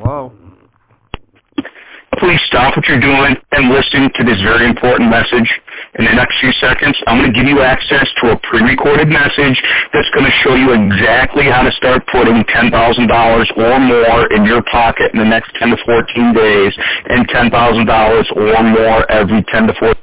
Hello? Please stop what you're doing and listen to this very important message. In the next few seconds, I'm going to give you access to a pre-recorded message that's going to show you exactly how to start putting $10,000 or more in your pocket in the next 10 to 14 days and $10,000 or more every 10 to 14